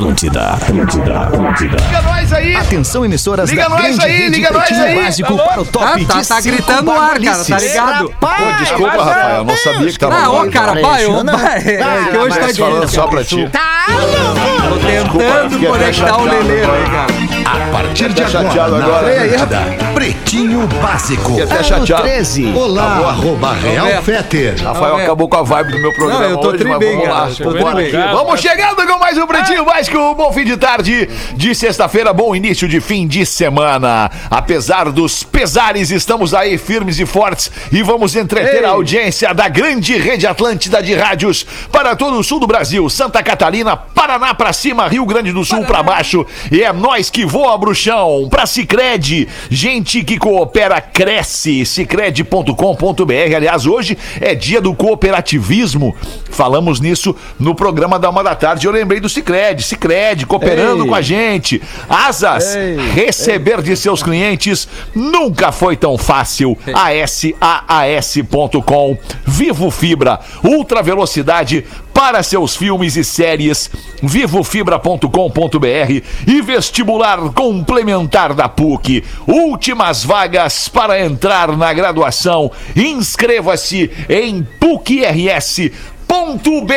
Atlântida, Atlântida, Atlântida. Liga nós aí! Atenção, emissoras Liga da nós grande aí, rede liga nós aí. Básico Alô? para o top de tá, tá cinco gritando no ar, cara, tá ligado? Pô, Desculpa, Rafael, eu não sabia que tava Ah, ô, ar. cara, pai, ô, pai. É que hoje tá difícil. só pra ti. Tô tentando conectar o chateado Lelê aí, cara. A partir de Tá chateado agora, agora. na Atlântida, Pretinho Básico. Fiquei até chateado. 13. Olá, arroba Real. Feter. Rafael acabou com a vibe do meu programa Não, eu tô hoje, mas bem, vamos lá. cara. Vambora bem. Vamos chegando com mais um Pretinho Básico, um bom fim de tarde de sexta-feira, bom início de fim de semana. Apesar dos pesares, estamos aí firmes e fortes e vamos entreter a audiência da grande rede Atlântida de rádios para todo o sul do Brasil, Santa Catarina, Paraná pra cima, Rio Grande do Sul pra baixo. E é nós que voa, bruxão. Pra Cicred, gente que coopera cresce. Cicred.com.br. Aliás, hoje é dia do cooperativismo. Falamos nisso no programa da uma da tarde. Eu lembrei do Cicred. Cicred, cooperando Ei. com a gente. Asas, receber de seus clientes nunca foi tão fácil. ASAAS.com. Vivo Fibra, ultra velocidade para seus filmes e séries. Vivofibra.com.br e vestibular complementar da PUC. Últimas vagas para entrar na graduação. Inscreva-se em PUCRS. Ponto .br.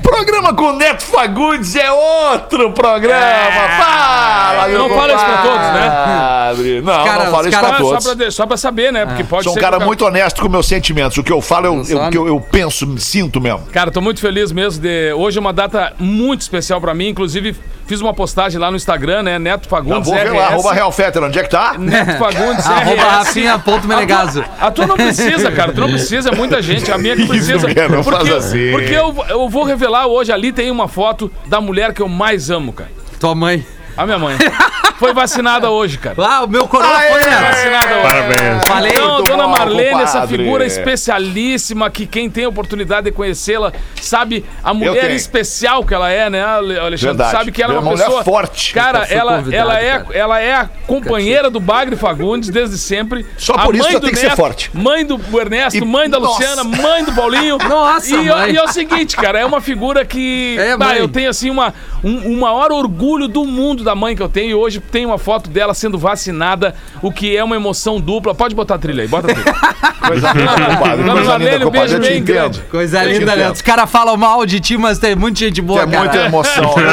Programa com Neto Fagundes é outro programa. Fala, meu não fala isso pra todos, né? compadre. Não, Cara, não fala isso caras- pra Ah, todos. só, pra, só pra saber, né? Porque pode Sou um ser. cara muito honesto com meus sentimentos. O que eu falo, eu, eu, sabe? o que eu, eu penso, me sinto mesmo. Cara, tô muito feliz mesmo de. Hoje é uma data muito especial pra mim. Inclusive, fiz uma postagem lá no Instagram, né? Neto Já Fagundes. vou ver lá, arroba Real Fetter, onde é que tá? Neto Fagundes, Arroba. Rafinha ponto Menegaso. A tua não precisa, cara. Tu não precisa, é muita gente. A minha que precisa. Isso, não porque faz assim. porque eu, eu vou revelar hoje ali tem uma foto da mulher que eu mais amo, cara. Tua mãe. A minha mãe. Foi vacinada hoje, cara. Ah, o meu coroa foi? Vacinada hoje. Parabéns. Falei. Então, Muito dona bom, Marlene, essa figura especialíssima que quem tem a oportunidade de conhecê-la sabe a mulher tenho. especial que ela é, né, Ale- Alexandre? Verdade. Sabe que ela é uma, uma mulher pessoa forte. Cara, ela, ela é, cara. ela é a companheira do Bagre Fagundes desde sempre. Só por isso do tem que ser Neto, forte. Mãe do Ernesto, E- mãe da Nossa. Luciana, mãe do Paulinho. Nossa, e, mãe. e é o seguinte, cara, é uma figura que É, tá, eu tenho assim uma, um, o maior orgulho do mundo da mãe que eu tenho. E hoje tem uma foto dela sendo vacinada, o que é uma emoção dupla. Pode botar a trilha aí, bota a trilha. Coisa linda, Coisa linda, um beijo bem grande. Coisa linda, né? Os caras falam mal de ti, mas tem muita gente boa, é cara. muita emoção, né?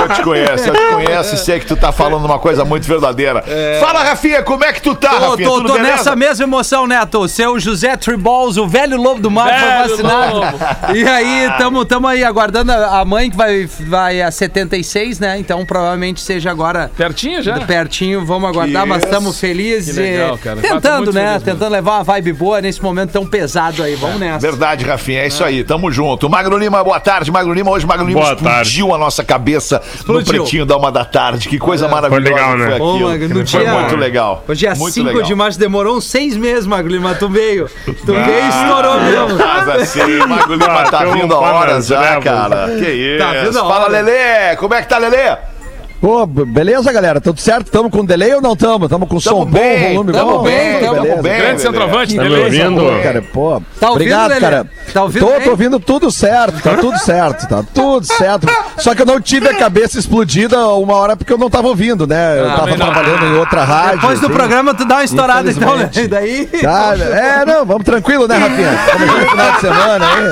Eu te conheço, eu te conheço e sei que tu tá falando uma coisa muito verdadeira. Fala, Rafinha, como é que tu tá, Tô, Rafinha? tô, tô nessa mesma emoção, Neto. Seu José Triballs, o velho lobo do mar, Velho foi vacinado. lobo. E aí, tamo, tamo aí aguardando a a mãe que vai, vai a 76, né? Então provavelmente seja agora Pertinho já? pertinho. Vamos aguardar, mas Isso. estamos felizes. Que legal, cara. Fato Tentando, né? Tentando levar uma vibe boa nesse momento tão pesado aí. Vamos nessa. Verdade, Rafinha, é isso aí, tamo junto. Magro Lima, boa tarde, Magro Lima. Hoje Magro Lima Boa explodiu a nossa cabeça Explodiu. no pretinho da uma da tarde. Que coisa maravilhosa legal, né? foi Ô. Magro, no foi dia- muito legal. Hoje é muito 5 legal. de março, demorou uns seis meses, Magro Lima. Tu veio. Tu veio e estourou mesmo. Mas assim, Magro Lima Ah, tá vindo a hora já, né, cara. Que isso. Tá vindo a Fala. Lelê. Como é que tá, Lelê? Beleza, galera? Tudo certo? Tamo com delay ou não tamo? Tamo com som bem, bom, volume tamo bom? bem, tamo beleza. bem. Grande centroavante, Tá beleza? ouvindo? Pô, cara, pô. Tá ouvindo, Obrigado, Lelê? cara. Tá ouvindo tô, tô ouvindo tudo certo, tá tudo certo, tá tudo certo. Só que eu não tive a cabeça explodida uma hora porque eu não tava ouvindo, né? Eu tava mas não. trabalhando em outra rádio. Depois do assim. programa, tu dá uma estourada então, né? E daí. Tá, é, não, vamos tranquilo, né, Rafinha? Estamos no final de semana aí.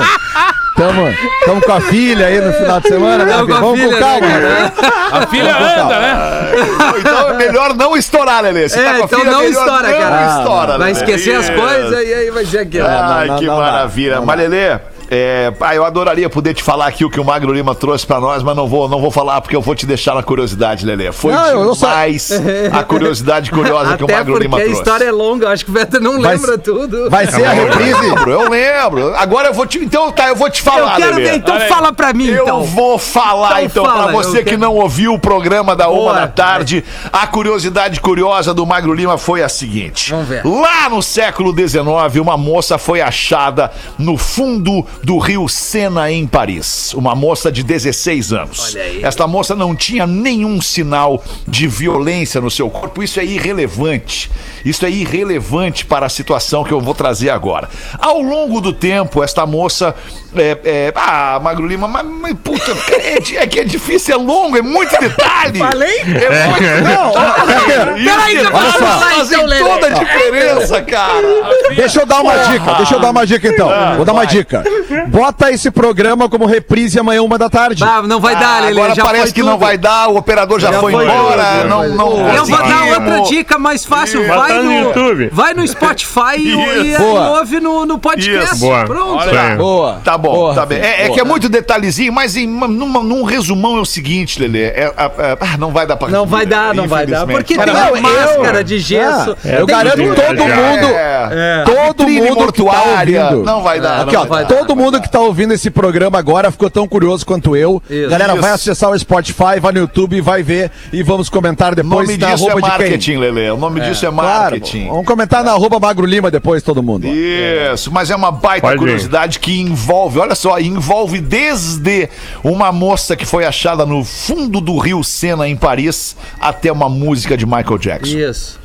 Tamo, tamo com a filha aí no final de semana, né? Tamo com Vamos filha, com calma, né, né? A filha anda, né? Então é melhor não estourar, Lelê. Se É, tá com a então filha, não estoura, não cara. estoura, Vai esquecer as coisas e aí vai ser aquilo. Ai, não, que não dá, maravilha. não Mas. Lelê, é, ah, eu adoraria poder te falar aqui o que o Magro Lima trouxe pra nós, mas não vou, não vou falar porque eu vou te deixar na curiosidade, Lelê. Foi Não, eu- eu só- demais a curiosidade curiosa que o Até Magro porque Lima a trouxe. história é longa, eu acho que o Veta não Vai- lembra tudo. Vai ser a Eu reprise. lembro, eu lembro. Agora eu vou te. Então tá, eu vou te Eu falar, quero Lelê. ver, então Olha fala pra mim, Eu então. vou falar Então então, fala, pra você eu que quero- não ouviu o programa da Boa. uma da tarde, a curiosidade curiosa do Magro Lima foi a seguinte: Vamos ver. lá no século XIX, uma moça foi achada no fundo do rio Sena, em Paris. Uma moça de 16 anos. Esta moça não tinha nenhum sinal de violência no seu corpo. Isso é irrelevante. Isso é irrelevante para a situação que eu vou trazer agora. Ao longo do tempo, esta moça. É, é, ah, Magro Lima, mas, mas puta, é, di- é que é difícil, é longo, é muito detalhe. Falei? É muito detalhe. Peraí, Isso que eu vou faz- falar, fazem então, Lelê. toda a diferença, cara. Deixa eu dar uma dica, deixa eu dar uma dica então. Vou dar uma vai. dica. Bota esse programa como reprise amanhã, uma da tarde. Bah, não vai dar, Ah, Lelê. agora já parece foi que não tudo. vai dar, o operador já, Já foi, foi embora, tudo, não, não Eu vou dar outra dica mais fácil. Bota Vai no no, YouTube. vai no Spotify e, e, ouve no, no podcast. Isso. Boa. Pronto. Isso aí. Boa. Tá bom, Boa, tá bem. É, é que é muito detalhezinho, mas em, numa- num resumão é o seguinte, Lelê. É, é, é, ah, não vai dar pra Não vai dar, não vai dar. Porque tem não, uma eu- máscara de gesso. Ah, eu tem garanto tudo. todo mundo. É. Todo Vitrine mundo que tá ouvindo. não vai dar. Aqui, ó, vai dar. todo mundo que tá ouvindo esse programa agora ficou tão curioso quanto eu. Isso. Galera, vai acessar o Spotify, vai no YouTube e vai ver e vamos comentar O depois nome na disso é marketing, Lelê. O nome disso é Claro, marketing. vamos comentar na arroba Magro Lima depois, todo mundo. Isso, mas é uma baita curiosidade que envolve, olha só, envolve desde uma moça que foi achada no fundo do rio Sena, em Paris, até uma música de Michael Jackson. Isso.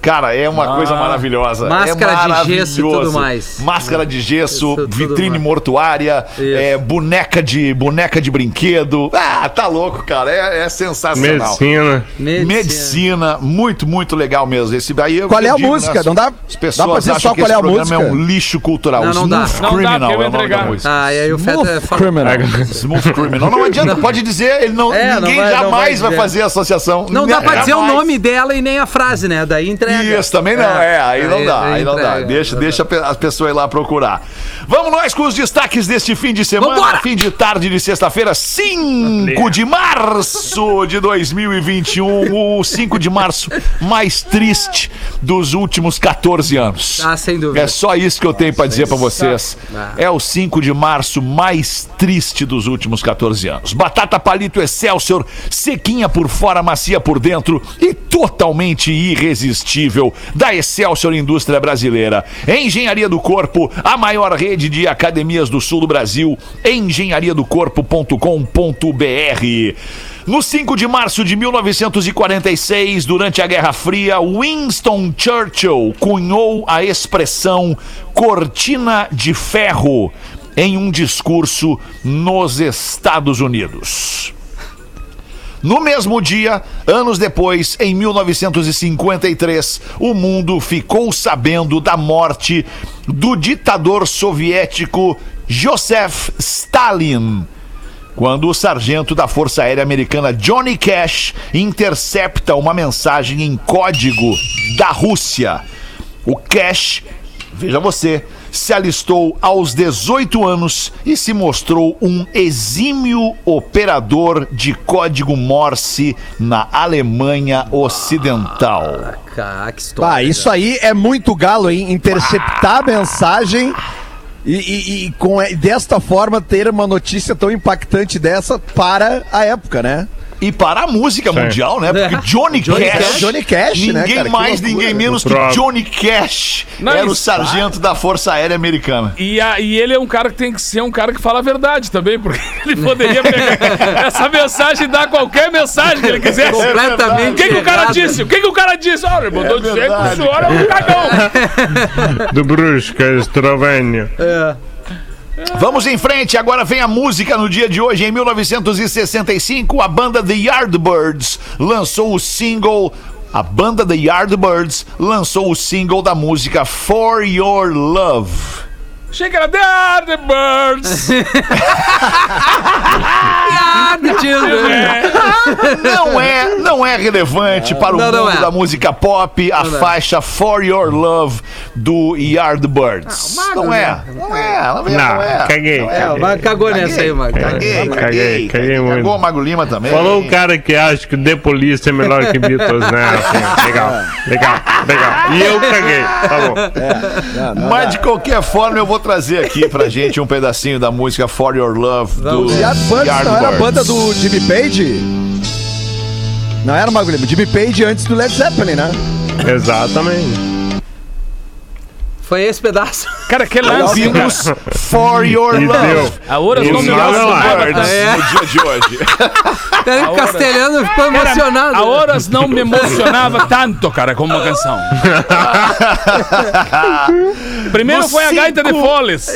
Cara, é uma coisa maravilhosa. Máscara é de gesso e tudo mais. Máscara de gesso, Isso, vitrine mais. mortuária, é, boneca, de, boneca de brinquedo. Ah, tá louco, cara. É, é sensacional. Medicina. Medicina, muito, muito legal mesmo. Esse daí eu Qual é a digo, música? né, Não dá- As dá pessoas pra dizer acham só que qual é a programa é música? um lixo cultural. Não, não dá. Smooth Não dá, Criminal porque eu é o nome da música. Ah, e aí o Feta Smooth fala- Criminal. Smooth Criminal. Não adianta, pode dizer, ele não, É, não ninguém vai- não jamais vai vai, fazer associação. Não dá pra dizer o nome dela e nem a frase, né? Daí entrega. Isso, também não. É, aí não dá, aí não dá. entrega. Deixa, deixa pe- as pessoas ir lá procurar. Vamos nós com os destaques deste fim de semana, Vambora! fim de tarde de sexta-feira, 5 de março de 2021. O 5 de março mais triste dos últimos 14 anos. Ah, sem dúvida. É só isso que eu tenho pra dizer pra vocês. É o 5 de março mais triste dos últimos 14 anos. Batata palito Excelsior, sequinha por fora, macia por dentro e totalmente irresistível da Excelsior Indústria Brasileira. Engenharia do Corpo, a maior rede de academias do sul do Brasil, engenhariadocorpo.com.br. No 5 de março de 1946, durante a Guerra Fria, Winston Churchill cunhou a expressão cortina de ferro em um discurso nos Estados Unidos. No mesmo dia, anos depois, em 1953, o mundo ficou sabendo da morte do ditador soviético Joseph Stalin quando o sargento da Força Aérea Americana Johnny Cash intercepta uma mensagem em código da Rússia. O Cash, veja você, se alistou aos 18 anos e se mostrou um exímio operador de código Morse na Alemanha Ocidental. Que história. Ah, isso aí é muito galo, hein? Interceptar a mensagem e, e- e com e desta forma ter uma notícia tão impactante dessa para a época, né? E para a música Sim. mundial, né? Porque É. Johnny, Johnny Cash, Cash. Johnny Cash, né, ninguém cara? Que mais, loucura. ninguém menos que. Johnny Cash Não, era o sargento da Força Aérea Americana. E, a- e ele é um cara que tem que ser um cara que fala a verdade também, porque ele poderia pegar essa mensagem e dar qualquer mensagem que ele quisesse. Completamente O que, que o cara disse? O que, que o cara disse? Olha, ele mandou dizer que o verdade, senhor é um cagão. Do Brusca, Eslovênia. Vamos em frente, agora vem a música no dia de hoje. Em 1965, a banda The Yardbirds lançou o single. A banda The Yardbirds lançou o single da música For Your Love. Achei que era The Are the Birds. Ah. Não é, não é relevante para o Não, não mundo é. da música pop a Não é. faixa For Your Love do Yardbirds. Magro, não é, né? não é, não é, Não, é. caguei, Não é. caguei. Mas cagou nessa aí, mano. Caguei, caguei, Caguei, caguei muito. Cagou o Mago Lima também. Falou o cara que acha que The Police é melhor que Beatles, né? Assim, legal, legal, legal. E eu caguei, tá bom. Mas de qualquer forma, eu vou trazer aqui pra gente um pedacinho da música For Your Love do E a banda não era a banda do Jimmy Page? Não era o Magro Lima. Jimmy Page antes do Led Zeppelin, né? Exatamente. Foi esse pedaço. Cara, que lance, cara. Ouvimos For Your E Love. deu. A Horas E não me. É. No dia de hoje. Peraí, o castelhano ficou Cara, emocionado. a Horas não me emocionava tanto, cara, como uma canção. Primeiro No foi a gaita de cinco- Foles.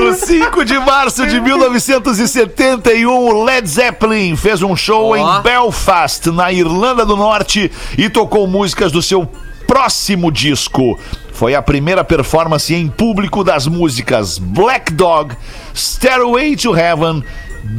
No 5 de março de 1971, o Led Zeppelin fez um show Ó. em Belfast, na Irlanda do Norte, e tocou músicas do seu próximo disco. Foi a primeira performance em público das músicas Black Dog, Stairway to Heaven,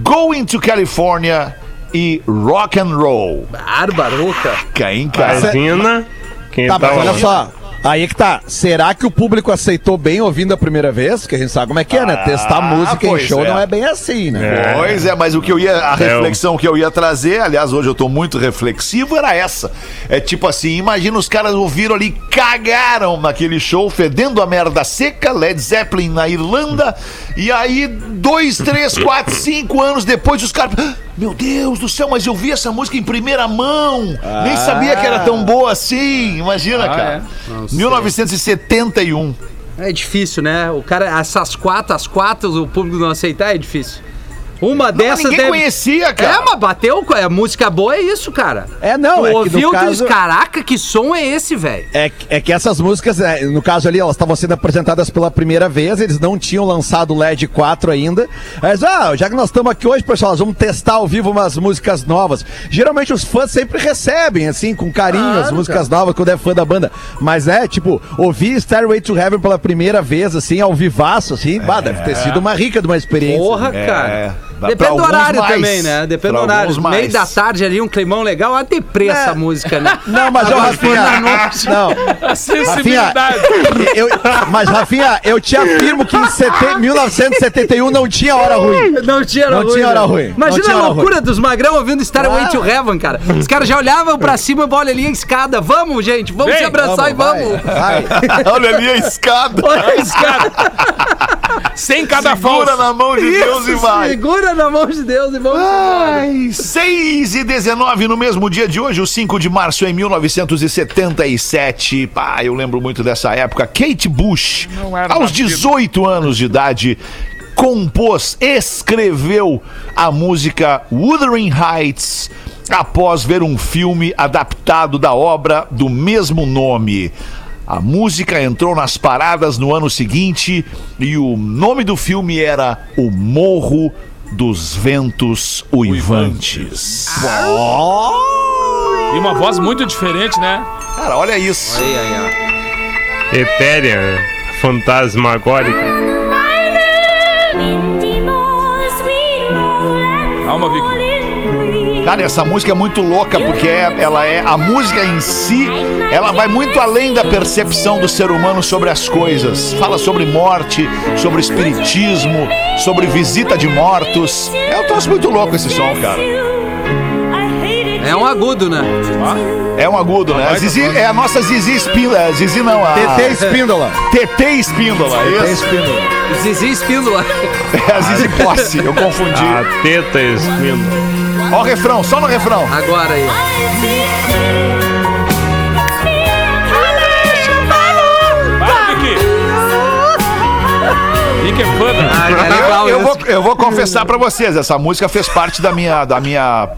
Going to California e Rock and Roll. Bárbaro, cara. Quem, cara? Imagina quem Tá, mas tava olha só. Aí é que tá. Será que o público aceitou bem ouvindo a primeira vez? Que a gente sabe como é que é, né? Testar música em show é. não é bem assim, né? Pois é, mas o que eu ia, a reflexão que eu ia trazer, aliás, hoje eu tô muito reflexivo, era essa. É tipo assim, imagina os caras ouviram ali, cagaram naquele show, fedendo a merda seca, Led Zeppelin na Irlanda, e aí, dois, três, quatro, cinco anos depois, os caras. "Ah, Meu Deus do céu, mas eu vi essa música em primeira mão. Nem sabia que era tão boa assim. Imagina, cara. 1971. É difícil, né? O cara, essas quatro, as quatro, o público não aceitar é difícil. Uma Mas dessas ninguém deve- conhecia, É, cara. mas bateu, é, música boa é isso, cara. É, não, Tu é que no ouviu, tu caso- diz, caraca, que som é esse, velho? É, que- é que essas músicas, é, no caso ali, elas estavam sendo apresentadas pela primeira vez, eles não tinham lançado o LED 4 ainda. Mas, ah, já que nós estamos aqui hoje, pessoal, nós vamos testar ao vivo umas músicas novas. Geralmente os fãs sempre recebem, assim, com carinho, as músicas novas quando é fã da banda. Mas é, tipo, ouvir Stairway to Heaven pela primeira vez, assim, ao vivaço, assim, bah, deve ter sido uma rica de uma experiência. Porra, É, cara. Pra Depende do horário mais. também, né? Depende Pra do horário. mais. Meio da tarde ali, um climão legal, até deprê essa música, né? Não, mas for Rafinha, não, A sensibilidade. eu, mas Rafinha, eu te afirmo que em sete- 1971 não tinha hora ruim. Não tinha hora Não ruim. tinha hora né? ruim. Imagina tinha a loucura dos magrão ouvindo Starway Ah. to Heaven, cara. Os caras já olhavam pra cima, olha ali a escada. Vamos, gente, vamos Vem, se abraçar e vamos. Vai, vai. Olha ali a escada. Olha isso, cara. Sem cada Segura falso. na mão de Deus e Isso, vai. Segura na mão de Deus e vamos embora. Ai, 6 e 19 no mesmo dia de hoje, o 5 de março em 1977. Pá, eu lembro muito dessa época. Kate Bush, aos nascido. 18 anos de idade, compôs, escreveu a música Wuthering Heights após ver um filme adaptado da obra do mesmo nome. A música entrou nas paradas no ano seguinte e o nome do filme era O Morro dos Ventos Uivantes. E uma voz muito diferente, né? Cara, olha isso. Aí, aí, ó. Etérea, fantasmagórica. Calma, Vicky. Cara, essa música é muito louca porque é- ela é a música em si, ela vai muito além da percepção do ser humano sobre as coisas. Fala sobre morte, sobre espiritismo, sobre visita de mortos. É um troço muito louco esse som, cara. É um agudo, né? É um agudo, né? A Zizi, é a nossa Zizi Espíndola. Zizi não, a TT Espíndola. TT Espíndola. TT Isso. Espíndola. Zizi Espíndola. É a Zizi Posse, eu confundi. A teta espíndola. Ó o refrão, só no refrão. Agora aí. Vicky é fã da... Ah, é legal eu, eu vou, eu vou confessar pra vocês, essa música fez parte da minha, da minha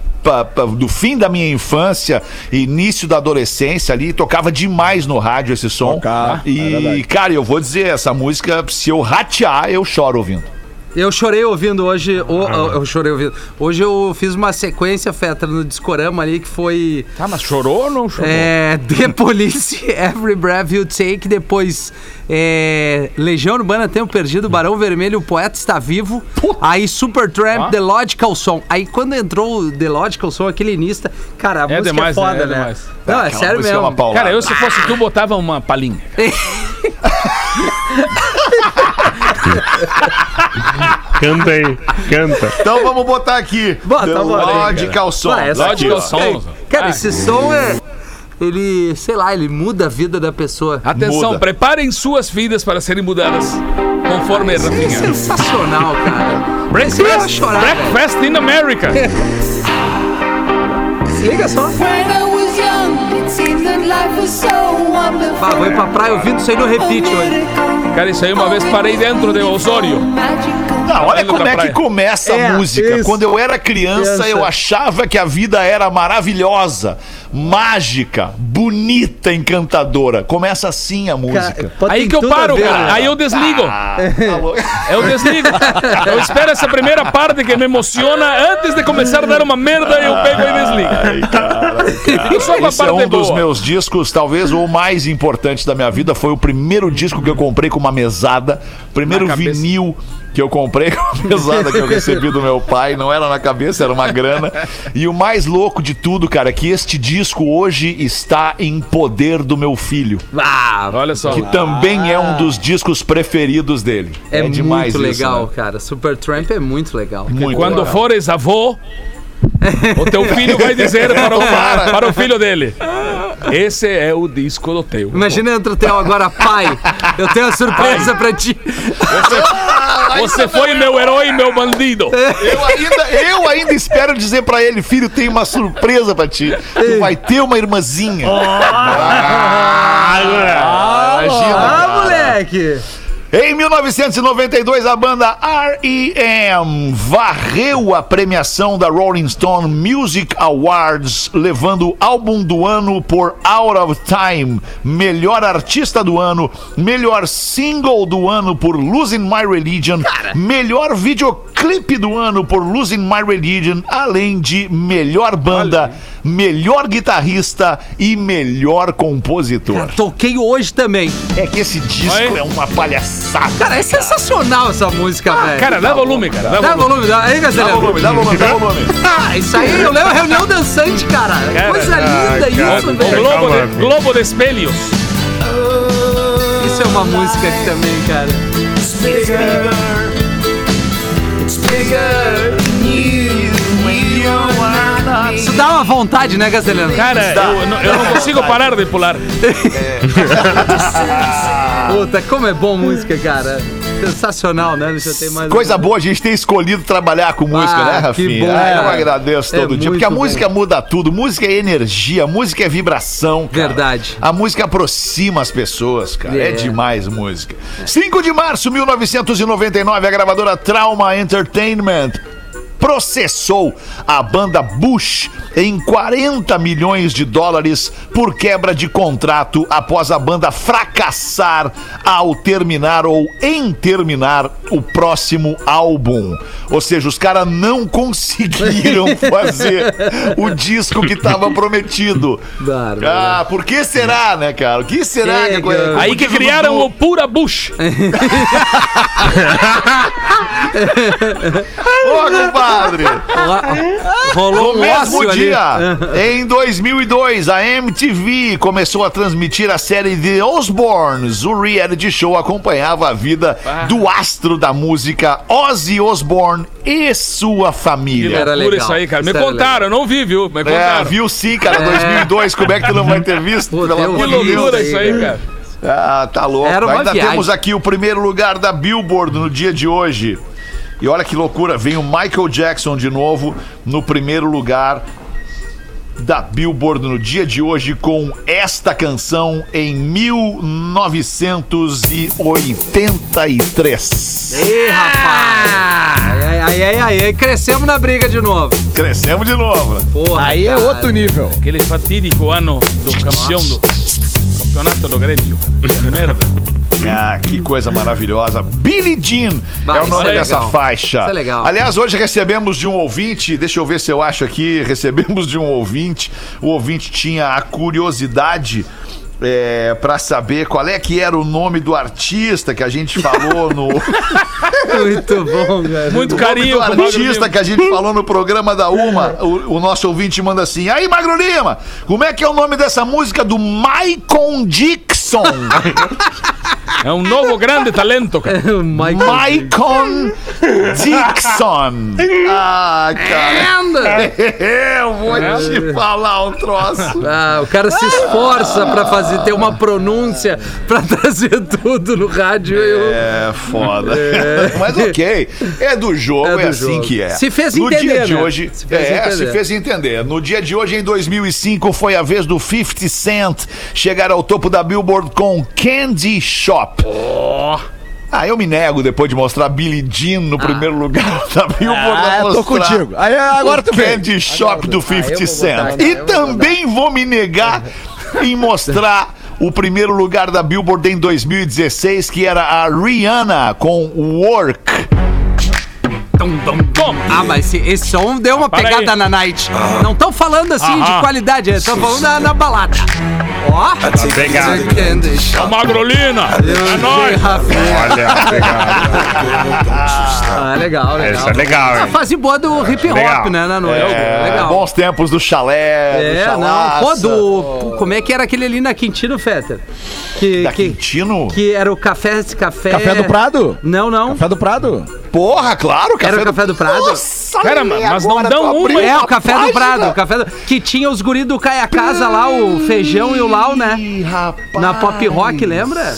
do fim da minha infância, início da adolescência ali, tocava demais no rádio esse som. Tocava, é e, verdade. cara, eu vou dizer, essa música, se eu ratear, eu choro ouvindo. Eu chorei ouvindo hoje. o- o- eu chorei ouvindo. Hoje eu fiz uma sequência, Fetra, no Discorama ali que foi. Tá, mas chorou ou não chorou? É, The Police, Every Breath You Take, depois é, Legião Urbana, Tempo Perdido, Barão Vermelho, O Poeta Está Vivo, aí Supertramp, Ah. The Logical Song. Aí quando entrou o The Logical Song, aquele início, cara, a É música demais, é foda, né? É né? demais. Não, é sério é mesmo. paulada. Cara, eu se fosse tu, botava uma palhinha. Canta aí, canta. Então vamos botar aqui. Bota, bota aí, Logical Song. Ah, essa aqui, Logical ó. Song. Cara, Ah. esse som é... Ele, sei lá, ele muda a vida da pessoa. Atenção, Muda. preparem suas vidas para serem mudadas. Conforme Isso é Rafinha. sensacional, cara. Breakfast, chorar, breakfast in America. Se liga só. Bah, vou ir pra praia ouvindo isso aí no repeat hoje. Cara, isso aí uma vez parei dentro de Osório. Não, olha Indo como é que começa É, a música. isso. Quando eu era criança, Criança. eu achava que a vida era maravilhosa, mágica, bonita, encantadora. Começa assim a música. Aí que eu paro, ver, cara. né? Aí eu desligo. Ah, tá. Eu desligo. Eu espero essa primeira parte que me emociona. Antes de começar a dar uma merda, eu pego e desligo. Ai, cara, Eu só com a Esse é um dos meus discos, talvez o mais importante da minha vida. Foi o primeiro disco que eu comprei com uma mesada. Primeiro vinil que eu comprei com uma mesada que eu recebi do meu pai. Não era na cabeça, era uma grana. E o mais louco de tudo, cara, é que este disco hoje está em poder do meu filho. Ah, Olha só. Que também é um dos discos preferidos dele. é, demais muito isso, legal, né? cara. Super Tramp é muito legal. Muito Quando legal. fores avô, o teu filho vai dizer para o, para o filho dele: Esse é o disco do teu. Imagina entra o Theo agora, pai. Eu tenho uma surpresa pra ti. Você foi meu herói, meu bandido. Eu ainda, eu ainda espero dizer pra ele, filho, tem uma surpresa pra ti. Tu vai ter uma irmãzinha. Ah, imagina. Ah, moleque! Em 1992, a banda R.E.M. varreu a premiação da Rolling Stone Music Awards, levando álbum do ano por Out of Time, melhor artista do ano, melhor single do ano por Losing My Religion, melhor videoclipe do ano por Losing My Religion, além de melhor banda, melhor guitarrista e melhor compositor. Toquei hoje também. É que esse disco Oi? é uma palhaçada. Cara, é sensacional essa música, velho. Cara, dá volume, cara. Dá Dá volume. volume, dá. Aí, Dá volume, dá volume, dá volume. Ah, isso aí, eu lembro a reunião dançante, cara. Cara, Coisa ah, linda cara, isso, O velho. Globo de. Globo de Espelhos. Isso é uma música aqui também, cara. Isso dá uma vontade, né, Gazelano? Cara, eu, não- eu não consigo parar de pular. Puta, como é bom música, cara. Sensacional, né? Deixa eu ter mais. Coisa boa a gente ter escolhido trabalhar com música, Ah, né, que Rafinha? bom, Ah, eu cara. agradeço É todo dia, porque a muito música muda tudo. Música é energia, música é vibração. cara. Verdade. A música aproxima as pessoas, cara. É, É. demais música. 5 de março de 1999, a gravadora Trauma Entertainment processou a banda Bush em 40 milhões de dólares por quebra de contrato após a banda fracassar ao terminar ou em terminar o próximo álbum. Ou seja, os caras não conseguiram fazer o disco que estava prometido. Bárbaro. Ah, por que será, né, cara? O que será que Chega. como Aí que criaram o Pura Bush. Ô, compadre! Rolou No um mesmo ali. dia, em 2002, a MTV começou a transmitir a série The Osbournes. O reality show acompanhava a vida do astro da música Ozzy Osbourne e sua Que família. Era loucura legal. isso aí, cara. Me Isso era contaram, eu não vi, viu? Me É, contaram. viu sim, cara, 2002, como é que tu não vai ter visto? Pô, Que loucura isso aí, cara. Ah, tá louco. Era Ainda viagem. temos aqui o primeiro lugar da Billboard no dia de hoje. E olha que loucura, vem o Michael Jackson de novo no primeiro lugar da Billboard no dia de hoje com esta canção em 1983. Ih, rapaz. Aí, aí, aí, aí, aí, crescemos na briga de novo. Crescemos de novo. Porra, Aí é cara. outro nível. Aquele fatídico ano do campeão do campeonato do Grêmio. merda. Ah, que coisa maravilhosa. Billie Jean Bah, é o nome é dessa faixa. Isso é legal. Aliás, hoje recebemos de um ouvinte, deixa eu ver se eu acho aqui, recebemos de um ouvinte, o ouvinte tinha a curiosidade é, para saber qual é que era o nome do artista que a gente falou no Muito bom, velho. Muito o nome carinho do com o Magro artista que a gente falou no programa da Uma. O, o nosso ouvinte manda assim: "Aí, Magro Lima, como é que é o nome dessa música do Michael Dixon?" É um novo grande talento, cara. Michael. Maicon Dixon. Ah, cara. Eu vou te falar um troço. Ah, o cara se esforça pra fazer, ter uma pronúncia pra trazer tudo no rádio. Eu... É foda. Mas ok. É do jogo, É é, do assim jogo. que é. Se fez no entender, dia de né? hoje. Se fez é, entender. se fez entender. No dia de hoje, em 2005, foi a vez do 50 Cent chegar ao topo da Billboard com Candy Shop. Ah, eu me nego depois de mostrar Billie Jean no primeiro lugar da Billboard. Ah, a eu tô contigo. Aí agora o tu vem. Candy Shop do 50 eu vou Cent. botar, E vou também vou me negar em mostrar o primeiro lugar da Billboard em 2016, que era a Rihanna com Work. Toma. Ah, mas esse, esse som deu uma Para pegada aí. na night. Não estão falando assim de qualidade, estão falando na, na balada. Ó. Tá pegado. A Magrolina. É nóis. Olha, pegado. Ah, legal, legal. Essa é legal, A hein? fase boa do hip hop, Legal. né, na noite. É, legal. Bons tempos do chalé, do É, não. chalaça. Pô, do. Como é que era aquele ali na Quintino, Fetter? Que, Da que, Quintino? que era o café, esse café. Café do Prado? Não, não. Café do Prado? Porra, claro, café Era o Café do Prado? Nossa, Cara, mas não dão uma, abriu É, o Café do página. Prado. O café do... Que tinha os guris do Caia Casa lá, o Feijão e o Lau, né? Ih, rapaz. Na Pop Rock, lembra?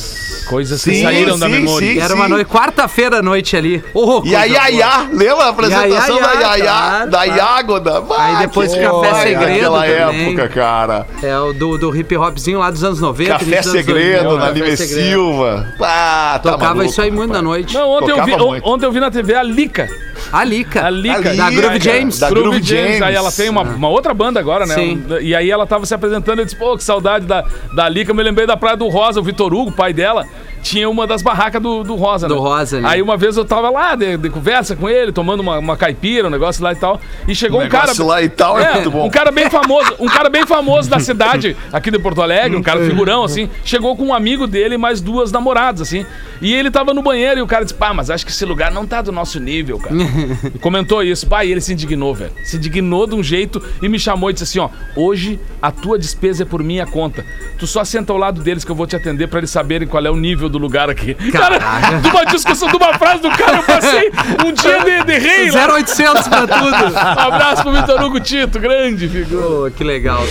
Coisas que Sim, saíram da sim, memória. sim. Era uma noite, quarta-feira à noite ali. Oh, E a boa. Yaya, lembra a apresentação Yaya, da Yaya, claro, da claro. Iagoda? Aí depois que Café boa, Segredo Aquela também. época, cara. É o do, do hip hopzinho lá dos anos 90. Café início dos anos Segredo, 2000, na Café Lime. Silva. Ah, tá Tocava maluco, isso aí muito rapaz. na noite. Não, ontem eu, vi, muito. ontem eu vi na TV a Lica. A Lica. A Lica. Da Groove James. Da Groove James. Aí ela tem uma, uma outra banda agora, né? Sim. E aí ela tava se apresentando e disse, pô, que saudade da, da Lica. Eu me lembrei da Praia do Rosa, o Vitor Hugo, pai dela, tinha uma das barracas do, do Rosa, Do né? Rosa, né? Aí uma vez eu tava lá, de, de conversa com ele, tomando uma, uma caipira, um negócio lá e tal. E chegou Um um cara... negócio lá e tal é muito bom. Um cara bem famoso, um cara bem famoso da cidade, aqui de Porto Alegre, um cara figurão, assim, chegou com um amigo dele e mais duas namoradas, assim. E ele tava no banheiro e o cara disse, pá, mas acho que esse lugar não tá do nosso nível, cara. E comentou isso. Pá, e ele se indignou, velho. Se indignou de um jeito e me chamou e disse assim, ó, hoje a tua despesa é por minha conta. Tu só senta ao lado deles que eu vou te atender pra eles saberem qual é o nível do lugar aqui. Cara, de uma discussão, de uma frase do cara, eu passei um dia de, de rei lá. 0800 pra tudo. Um abraço pro Vitor Hugo Tito, grande figura. Pô, que legal.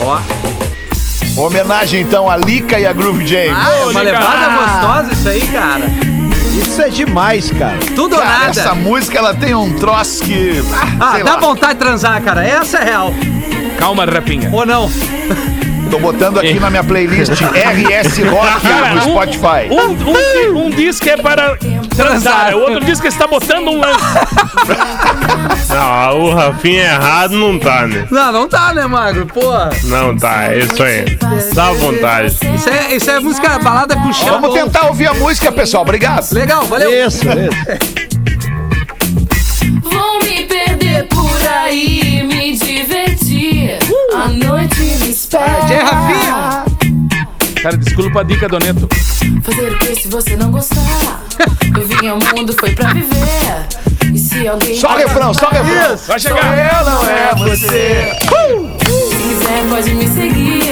Ó, Homenagem, então, a Lica e a Groove James. ah, é uma Lica. levada gostosa isso aí, cara. Isso é demais, cara. Tudo ou Cara, nada. essa música, ela tem um troço que... Ah, sei dá lá. vontade de transar, cara. Essa é real. Calma, rapinha. Ou não? Tô botando aqui na minha playlist RS Rock Cara, no um- Spotify. Um, um, um disco é para transar, o outro que está botando um lance. Não, o Rafinha errado não tá, né? Não, não tá, né, Magro? Pô, Não tá, é isso aí. Dá vontade. isso é, isso é música balada com chão. Vamos tentar ouvir a música, pessoal. Obrigado. Legal, valeu. Isso, isso. Vou me perder por aí, me divertir. A noite espera. Tchê, Rafinha. Cara, desculpa a dica, Doneto. Fazer o que se você não gostar? Eu vim ao mundo, foi pra viver. E se alguém. Só refrão, só refrão. Vai chegar. Eu não é você. Se quiser, pode me seguir.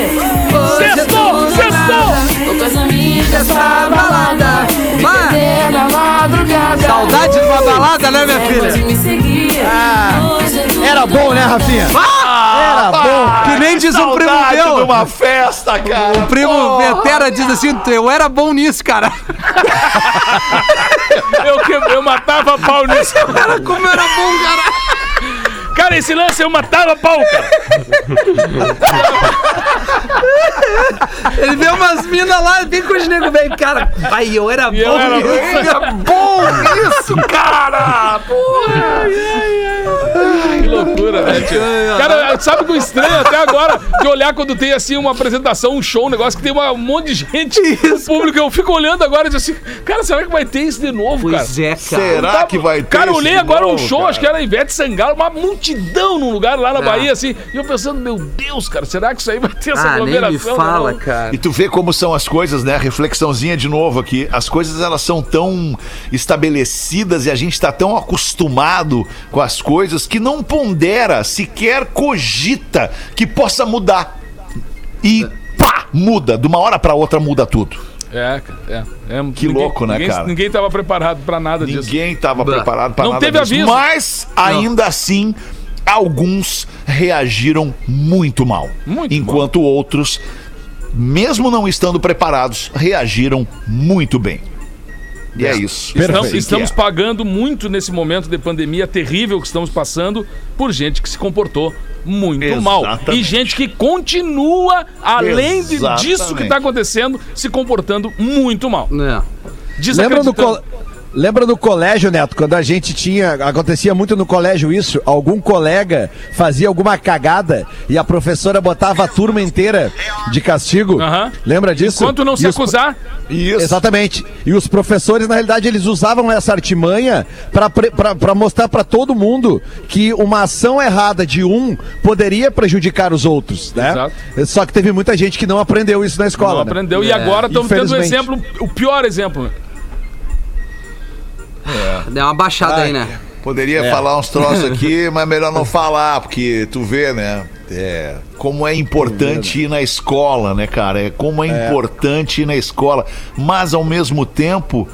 Sextou, sextou. Tô com as amigas pra balada. Me Vai. perder na madrugada. Saudade de uma balada, né, minha quiser, Pode filha? me seguir. Hoje é tudo Era bom, né, Rafinha? Era bom. Que nem diz um primo de meu. uma festa, cara. O primo Vetera diz assim, eu era bom nisso, cara. Eu, que- eu matava pau nisso. Cara, como era bom, cara. Cara, esse lance eu matava pau, cara. Ele vê umas minas lá, vem com os negros velho. Cara, ai, eu era bom eu era nisso. bom. Era bom nisso, cara. Que loucura, né, tio? Cara, sabe que o estranho até agora de olhar quando tem assim uma apresentação, um show, um negócio que tem uma- um monte de gente no público. Eu fico olhando agora e digo assim, cara, será que vai ter isso de novo, cara? Pois é, cara. Será que vai ter Cara, eu olhei agora um novo, show, cara? acho que era Ivete Sangalo, uma multidão num lugar lá na Ah. Bahia, assim. E eu pensando, meu Deus, cara, será que isso aí vai ter essa Ah, nem me aglomeração? fala, não? cara. E tu vê como são as coisas, né? Reflexãozinha de novo aqui. As coisas elas são tão estabelecidas e a gente tá tão acostumado com as coisas que não pondera, sequer cogita que possa mudar. E pá, muda. De uma hora pra outra muda tudo. É, é. é Que louco, né, ninguém, cara? Ninguém tava preparado pra nada disso. Ninguém estava preparado para Não nada teve disso. aviso. Mas, ainda assim, alguns reagiram muito mal. Muito enquanto outros, mesmo não estando preparados, reagiram muito bem. E é, isso. Estamos, estamos é. pagando muito nesse momento de pandemia terrível que estamos passando por gente que se comportou muito mal. Exatamente. E gente que continua, além de- disso que está acontecendo, se comportando muito mal. É. Lembra do, Lembra no colégio, Neto, quando a gente tinha. Acontecia muito no colégio isso, algum colega fazia alguma cagada e a professora botava a turma inteira de castigo. Aham. Lembra disso? Enquanto não se E os- acusar, Isso. Exatamente. E os professores, na realidade, eles usavam essa artimanha para mostrar para todo mundo que uma ação errada de um poderia prejudicar os outros, né? Exato. Só que teve muita gente que não aprendeu isso na escola. não né? aprendeu. E É, agora estamos tendo um exemplo, o pior exemplo. Deu uma baixada aí, né? Poderia falar uns troços aqui, mas melhor não falar, porque tu vê, né? É, como é importante ir na escola, né, cara? É como é, importante ir na escola, mas ao mesmo tempo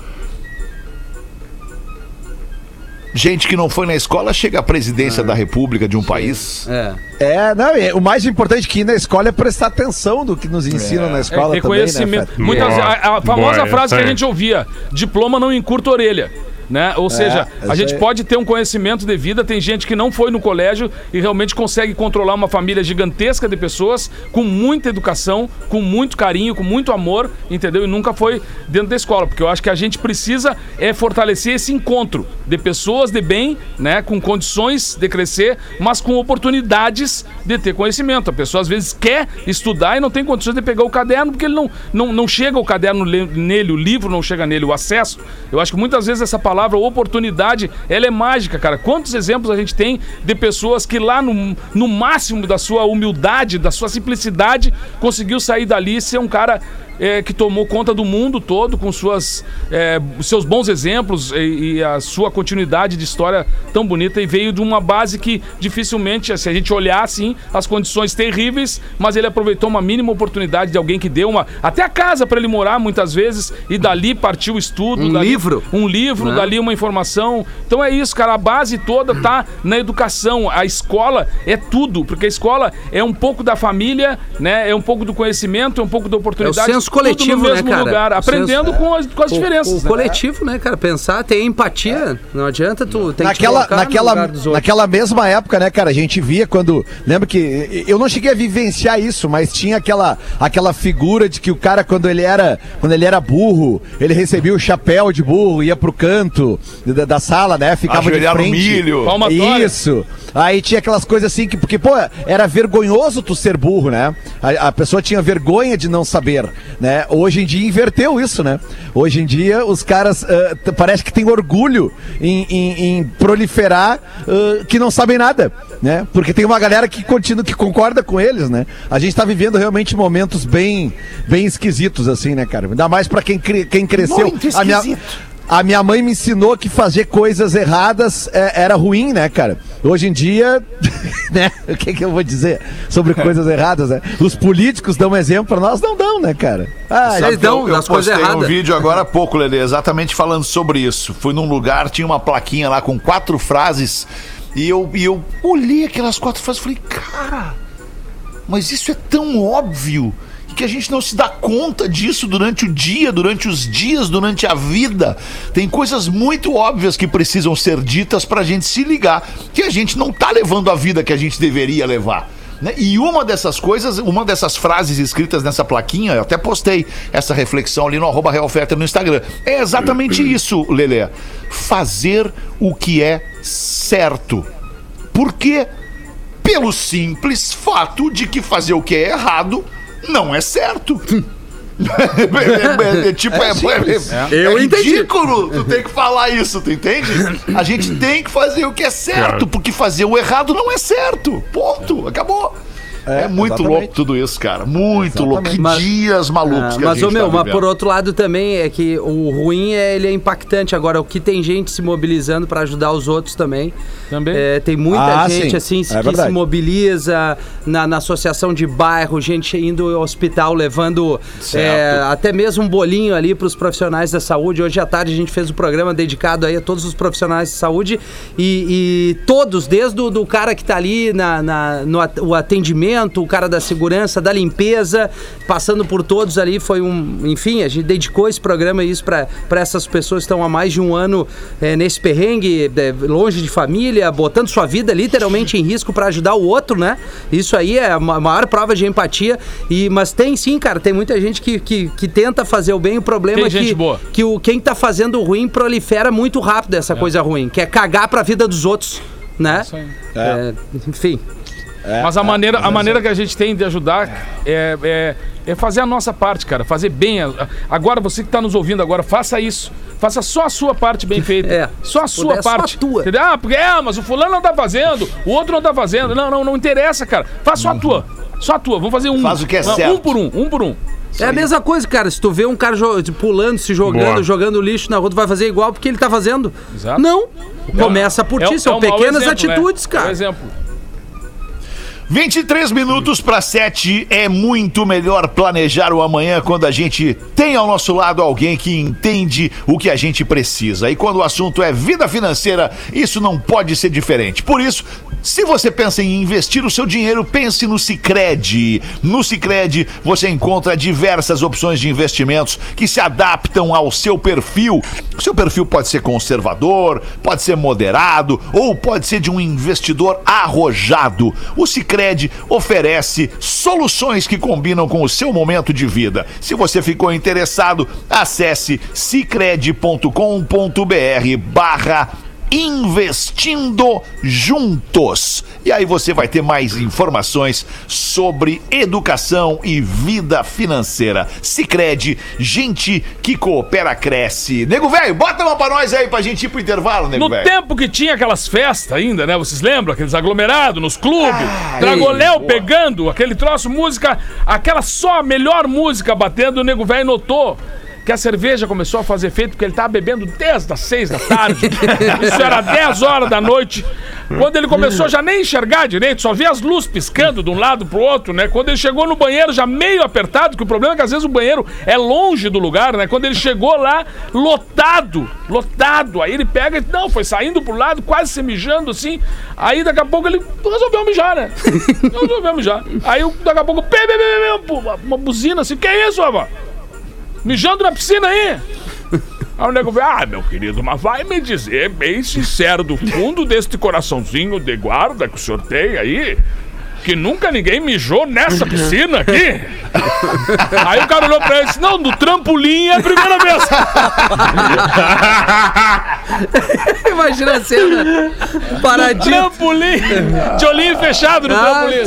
gente que não foi na escola chega à presidência da República de um país. É. É, não, e o mais importante que ir na escola é prestar atenção do que nos ensinam na É, escola ter também, né, conhecimento. Muitas, a, a famosa boa, frase que a aí. gente ouvia: diploma não encurta a orelha. Né? Ou seja, essa a gente pode ter um conhecimento de vida, tem gente que não foi no colégio e realmente consegue controlar uma família gigantesca de pessoas com muita educação, com muito carinho, com muito amor, entendeu? E nunca foi dentro da escola, porque eu acho que a gente precisa é fortalecer esse encontro de pessoas de bem, né, com condições de crescer, mas com oportunidades de ter conhecimento. A pessoa às vezes quer estudar e não tem condições de pegar o caderno porque ele não, não, não chega o caderno le- nele, o livro não chega nele, o acesso. Eu acho que muitas vezes essa palavra oportunidade, ela é mágica, cara. Quantos exemplos a gente tem de pessoas que lá no, no máximo da sua humildade, da sua simplicidade, conseguiu sair dali e ser um cara é, que tomou conta do mundo todo com suas, é, seus bons exemplos e, e a sua continuidade de história tão bonita e veio de uma base que dificilmente, se a gente olhar assim, as condições terríveis, mas ele aproveitou uma mínima oportunidade de alguém que deu uma até a casa para ele morar muitas vezes e dali partiu o estudo, Um dali- livro. um livro, Né? dali uma informação. Então é isso, cara, a base toda tá na educação. A escola é tudo, porque a escola é um pouco da família, né? É um pouco do conhecimento, é um pouco da oportunidade. É senso coletivo, no mesmo né, cara? lugar, O aprendendo senso- com as, com as diferenças. O, o né? coletivo, né, cara? Pensar, ter empatia. Não adianta tu tem que te naquela, no naquela, lugar dos outros. naquela mesma época, né, cara, a gente via quando. Lembra que. Eu não cheguei a vivenciar isso, mas tinha aquela, aquela figura de que o cara, quando ele era. Quando ele era burro, ele recebia o chapéu de burro, ia pro canto da, da sala, né? Ficava de Ajoelhar frente. milho. Palmatória. Isso. Aí tinha aquelas coisas assim que, porque, pô, era vergonhoso tu ser burro, né? A, a pessoa tinha vergonha de não saber, né? Hoje em dia inverteu isso, né? Hoje em dia os caras t- parece que tem orgulho em, em- em proliferar ah, que não sabem nada, né? Porque tem uma galera que continua, que concorda com eles, né? A gente tá vivendo realmente momentos bem, bem esquisitos, assim, né, cara? Ainda mais pra quem, cre- quem cresceu. Muito esquisito. A minha mãe me ensinou que fazer coisas erradas é, era ruim, né, cara? Hoje em dia, né? O que, que eu vou dizer sobre coisas erradas, né? Os políticos dão um exemplo pra nós, não dão, né, cara? Ah, Sabe- Eles dão eu, das coisas postei um erradas. vídeo agora há pouco, Lelê, exatamente falando sobre isso. Fui num lugar, tinha uma plaquinha lá com quatro frases e eu, e eu olhei aquelas quatro frases e falei, cara, mas isso é tão óbvio que a gente não se dá conta disso durante o dia, durante os dias, durante a vida. Tem coisas muito óbvias que precisam ser ditas pra gente se ligar que a gente não tá levando a vida que a gente deveria levar. né? E uma dessas coisas, uma dessas frases escritas nessa plaquinha, eu até postei essa reflexão ali no arroba no Instagram. É exatamente isso, Lelê. Fazer o que é certo. Por quê? Pelo simples fato de que fazer o que é errado não é certo. É, é, é, tipo, é, é, é Eu entendi. ridículo tu tem que falar isso, tu entende? A gente tem que fazer o que é certo, Claro. porque fazer o errado não é certo. Ponto. Acabou. É, muito exatamente. louco tudo isso, cara. Muito louco. Que Mas- dias malucos Ah, que a mas, gente ô, meu, tá mas por outro lado também é que o ruim é ele é impactante. Agora, o que tem gente se mobilizando pra ajudar os outros também. Também. É, tem muita Ah, gente sim. assim É que se verdade. mobiliza na, na associação de bairro, gente indo ao hospital levando é, até mesmo um bolinho ali pros profissionais da saúde. Hoje à tarde a gente fez um programa dedicado aí a todos os profissionais de saúde e, e todos, desde o do cara que tá ali na, na- no at- o atendimento, o cara da segurança, da limpeza, passando por todos ali, foi um. Enfim, a gente dedicou esse programa isso para essas pessoas que estão há mais de um ano é, nesse perrengue, é, longe de família, botando sua vida literalmente em risco para ajudar o outro, né? Isso aí é a ma- maior prova de empatia. E, mas tem sim, cara, tem muita gente que, que, que tenta fazer o bem, o problema Tem é que, que o, quem tá fazendo o ruim prolifera muito rápido essa coisa ruim, que é cagar pra vida dos outros, né? Aí. É, enfim. Mas a maneira, a maneira que a gente tem de ajudar é, é, é fazer a nossa parte, cara. Fazer bem. a- Agora, você que está nos ouvindo agora, faça isso. Faça só a sua parte bem feita. É. Só a sua puder, só a parte. tua. Entendeu? Ah, porque, é, mas o fulano não tá fazendo, o outro não tá fazendo. Não, não, não interessa, cara. Faça só a tua. Só a tua. Vamos fazer um. Faz o que é Não, certo. Um por um, um por um. É a mesma coisa, cara. Se tu vê um cara jo- pulando, se jogando, Boa. jogando lixo na rua, tu vai fazer igual porque ele tá fazendo. Exato. Não. Começa por ti, são um mau pequenas exemplo, né? atitudes, É um cara. exemplo. 23 minutos para 7 é muito melhor planejar o amanhã quando a gente tem ao nosso lado alguém que entende o que a gente precisa. E quando o assunto é vida financeira, isso não pode ser diferente. Por isso, se você pensa em investir o seu dinheiro, pense no Sicredi. No Sicredi você encontra diversas opções de investimentos que se adaptam ao seu perfil. Seu perfil pode ser conservador, pode ser moderado ou pode ser de um investidor arrojado. O Sicredi oferece soluções que combinam com o seu momento de vida. Se você ficou interessado, acesse sicredi.com.br barra Investindo Juntos. E aí você vai ter mais informações sobre educação e vida financeira. Sicredi, gente que coopera cresce. Nego velho, bota uma pra nós aí pra gente ir pro intervalo, nego No velho. tempo que tinha aquelas festas ainda, né? Vocês lembram? Aqueles aglomerados nos clubes. Dragoléu pegando aquele troço, música, aquela só melhor música batendo, o nego velho notou. Que a cerveja começou a fazer efeito porque ele tava bebendo desde as seis da tarde. Isso era 10 horas da noite. Quando ele começou já nem enxergar direito, só via as luzes piscando de um lado pro outro, né? Quando ele chegou no banheiro já meio apertado, que o problema é que às vezes o banheiro é longe do lugar, né? Quando ele chegou lá, lotado, lotado. Aí ele pega e, não, foi saindo pro lado, quase se mijando assim. Aí daqui a pouco ele resolveu mijar, né? resolveu mijar. Aí daqui a pouco, pê, pê, pê, pê, uma, uma buzina assim, que isso, rapaz? Mijando na piscina aí? Aí o nego veio, ah, meu querido, mas vai me dizer bem sincero, do fundo deste coraçãozinho de guarda que o senhor tem aí, que nunca ninguém mijou nessa piscina aqui? Aí o cara olhou pra ele e disse, não, do trampolim é a primeira vez. Imagina a cena. Paradinho. trampolim! De olhinho fechado no Ah. trampolim.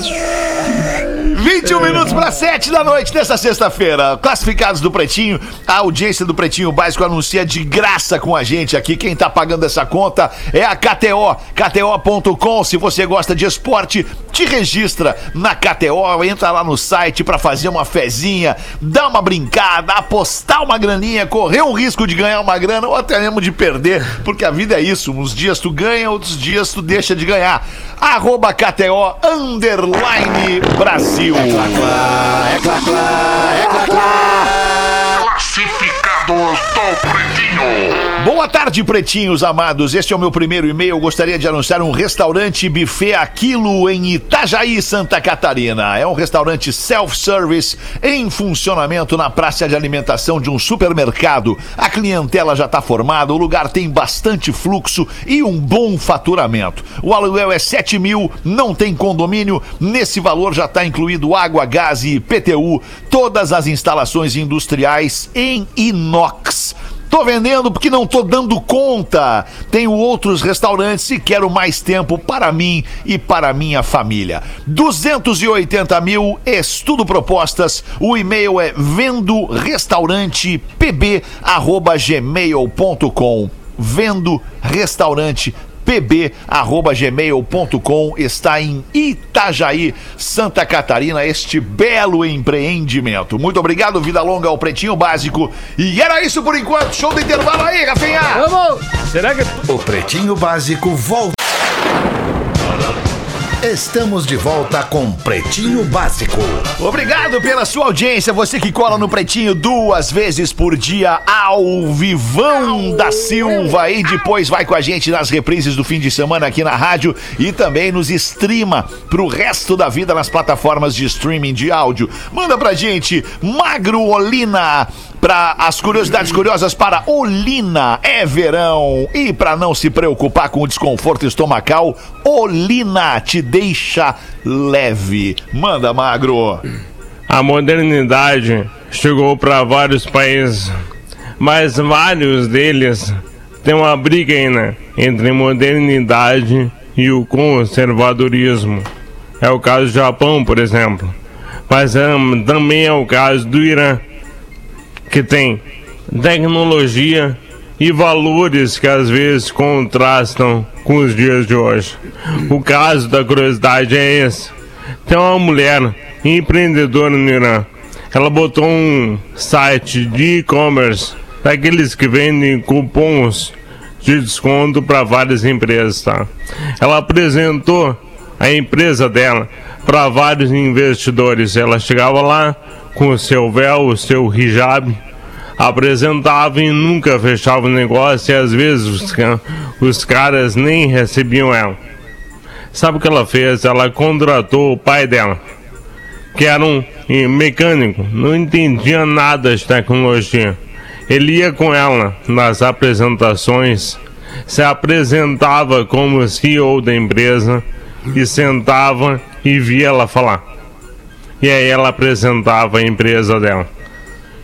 21 minutos para 7 da noite dessa sexta-feira. Classificados do Pretinho, a audiência do Pretinho Básico anuncia de graça com a gente aqui. Quem tá pagando essa conta é a KTO, KTO.com. Se você gosta de esporte, te registra na KTO, entra lá no site para fazer uma fezinha, dar uma brincada, apostar uma graninha, correr um risco de ganhar uma grana ou até mesmo de perder, porque a vida é isso. Uns dias tu ganha, outros dias tu deixa de ganhar. Arroba KTO Underline Brasil. Boa tarde, pretinhos amados. Este é o meu primeiro e-mail. Eu gostaria de anunciar um restaurante buffet Aquilo em Itajaí, Santa Catarina. É um restaurante self-service em funcionamento na praça de alimentação de um supermercado. A clientela já está formada, o lugar tem bastante fluxo e um bom faturamento. O aluguel é 7 mil, não tem condomínio. Nesse valor já está incluído água, gás e IPTU. Todas as instalações industriais em inox. Tô vendendo porque não tô dando conta. Tenho outros restaurantes e quero mais tempo para mim e para minha família. 280 mil, estudo propostas. O e-mail é vendo restaurante. Vendo restaurante pb@gmail.com está em Itajaí, Santa Catarina, este belo empreendimento. Muito obrigado, vida longa ao Pretinho Básico. E era isso por enquanto. Show do intervalo aí, Rafinha. Vamos! Será que. O Pretinho Básico volta. Estamos de volta com Pretinho Básico. Obrigado pela sua audiência, você que cola no Pretinho duas vezes por dia ao Vivão da Silva e depois vai com a gente nas reprises do fim de semana aqui na rádio e também nos streama pro resto da vida nas plataformas de streaming de áudio. Manda pra gente, Magro Olina, para as curiosidades curiosas para Olina é verão e para não se preocupar com o desconforto estomacal, Olina te deixa leve. Manda, Magro. A modernidade chegou para vários países, mas vários deles têm uma briga ainda entre modernidade e o conservadorismo. É o caso do Japão, por exemplo. Mas também é o caso do Irã, que tem tecnologia e valores que às vezes contrastam com os dias de hoje. O caso da curiosidade é esse. Tem uma mulher empreendedora no Irã. Ela botou um site de e-commerce, daqueles que vendem cupons de desconto para várias empresas, tá? Ela apresentou a empresa dela para vários investidores. Ela chegava lá com o seu véu, o seu hijab, apresentava e nunca fechava o negócio e às vezes os, os caras nem recebiam ela. Sabe o que ela fez? Ela contratou o pai dela, que era um mecânico, não entendia nada de tecnologia. Ele ia com ela nas apresentações, se apresentava como CEO da empresa e sentava e via ela falar. E aí ela apresentava a empresa dela.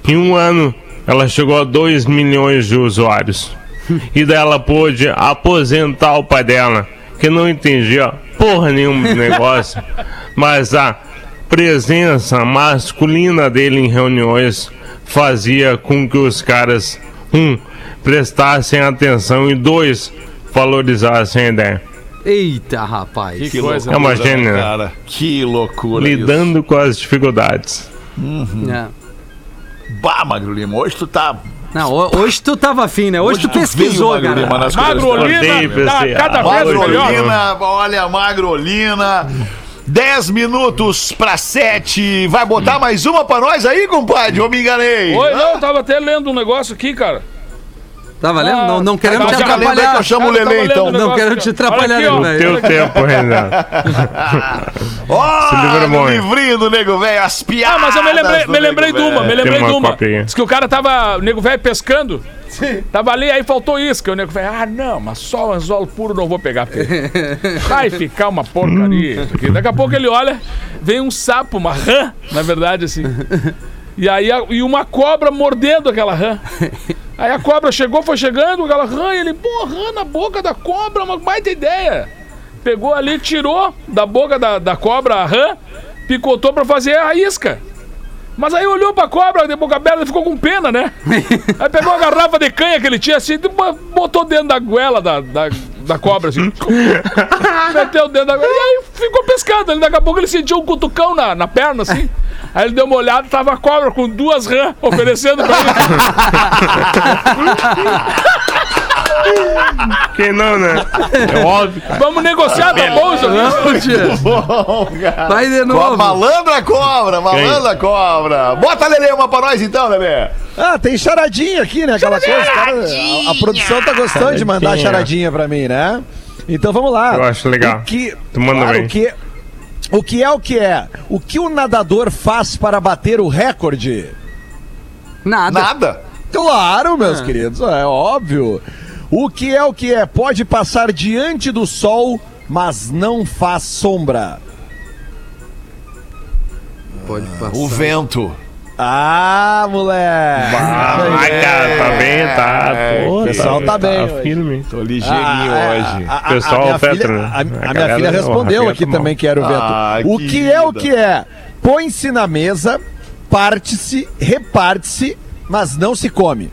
Em um ano, ela chegou a 2 milhões de usuários. E daí ela pôde aposentar o pai dela, que não entendia porra nenhuma do negócio, mas a presença masculina dele em reuniões fazia com que os caras, um, prestassem atenção e dois, valorizassem a ideia. Eita, rapaz. Que coisa. É uma gênia, né? Cara, que loucura. lidando com as dificuldades. É. isso. Bah, Magro Lima, hoje tu tá. Não, ho- hoje tu tava afim, né? Hoje, tu veio, pesquisou, Magro cara. Lima, nas Magro curiosidades. Olina, Acordei, tá pensei, cada ah, vez. Magrolina, olha, Magrolina. 10 minutos pra 7. Vai botar mais uma pra nós aí, compadre? Ou me enganei? Oi, não, eu tava até lendo um negócio aqui, cara. Tá valendo? Ah, Não, não querendo tá te aí que atrapalhar. eu chamo o Lelê, lendo então. Não negócio quero te atrapalhar, aqui, ó. né, Teu tempo, Renan. Ó, Se livrinho do nego velho, as piadas. Ah, mas eu me lembrei, me lembrei de uma, me lembrei de uma aí. Diz que o cara tava, o nego velho pescando. Tava ali, aí faltou isca. O nego velho, ah, não, mas só o anzol puro não vou pegar. Vai ficar uma porcaria isso aqui. Daqui a pouco ele olha, vem um sapo, uma rã, na verdade, assim. E aí, a- e uma cobra mordendo aquela rã. Aí a cobra chegou, foi chegando, aquela rã, e ele, pô, rã na boca da cobra, uma baita ideia. Pegou ali, tirou da boca da, da cobra a rã, picotou pra fazer a isca. Mas aí olhou pra cobra de boca aberta e ficou com pena, né? Aí pegou a garrafa de canha que ele tinha assim, bo- botou dentro da goela da, da, da cobra, assim. Meteu o dedo da e aí ficou pescando. Daqui a pouco ele sentiu um cutucão na, na perna, assim. Aí ele deu uma olhada e tava a cobra com duas rãs oferecendo pra ele. Quem não, né? É óbvio, cara. Vamos negociar, tá bom isso aqui? Não, tia. Bom, cara. Vai de novo. Malandra cobra, malandra cobra. Bota Lelê uma pra nós então, Lelê. Ah, tem charadinha aqui, né? Aquela coisa. cara, a, a produção tá gostando de mandar Charadinha. charadinha pra mim, né? Então vamos lá. Eu acho legal. O que, Tu manda claro, bem. o que, o que é o que é? O que o nadador faz para bater o recorde? Nada. Nada. Claro, meus queridos, é óbvio. O que é o que é? Pode passar diante do sol, mas não faz sombra. Pode passar. O vento. Ah, moleque! Ai, cara, tá bem, tá. Pô, o pessoal tá bem hoje. firme. Tô ligeirinho hoje. A, a- Pessoal, a minha Petra, filha, né? a- a A minha galera- filha respondeu aqui tá bom. também que era o vento. Ah, o que que é o que é? Põe-se na mesa, parte-se, reparte-se, mas não se come.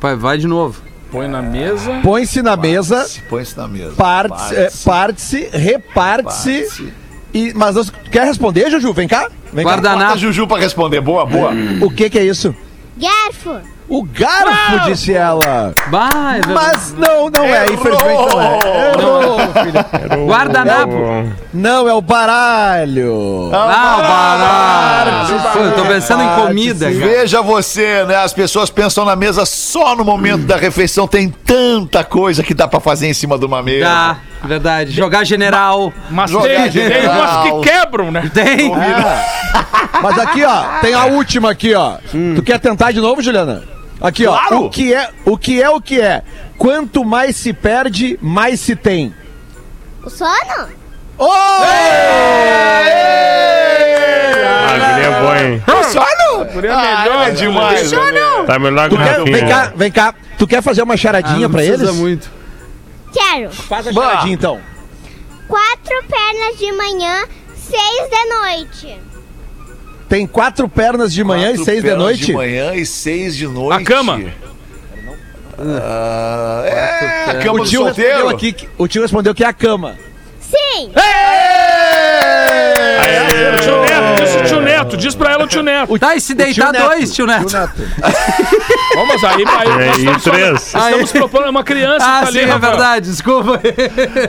Vai, vai de novo. Põe na mesa. Põe-se na mesa, Põe-se na mesa. parte-se, é, parte-se, reparte-se. Parte-se. E, mas nós- quer responder, Juju? Vem cá. Vem cá. Guardanapo. Juju pra responder. Boa, boa. O que que é isso? Garfo. O garfo, disse ela. Bah, é. Mas não, não é, Errou! infelizmente não é. Errou, filho. Guardanapo. Não, é o baralho. Ah, o baralho. Pô, eu tô pensando em comida, cara. Veja você, né? As pessoas pensam na mesa só no momento da refeição. Tem tanta coisa que dá pra fazer em cima de uma mesa. Tá, verdade. Jogar general. Mas Jogar tem, tem general. umas que quebram, né? Tem. Mas aqui, ó, tem a última aqui, ó. Tu quer tentar de novo, Juliana? Aqui, ó. Claro. O que é o que é o que é? Quanto mais se perde, mais se tem. O sono? Oh! Ah, guria é bom, hein? Sono? Por aí é Ah, melhor, é demais. né? Tá melhor que o quer, vem cá, vem cá. Tu quer fazer uma charadinha Ah, pra eles? muito. Quero. Faz a charadinha então. Quatro pernas de manhã, seis de noite. Tem quatro pernas de manhã Quatro e seis de pernas noite. de manhã e seis de noite. A cama. Ah, é, a cama O do tio, solteiro. respondeu aqui, que- o tio respondeu que é a cama. Sim. Diz o tio Neto, diz pra ela o tio Neto. Tá, e se deitar Neto. dois, tio Neto? Vamos aí, aí É, nós e estamos, três. falando- estamos propondo uma criança Ah, tá ali, sim, é Rafael. verdade. Desculpa.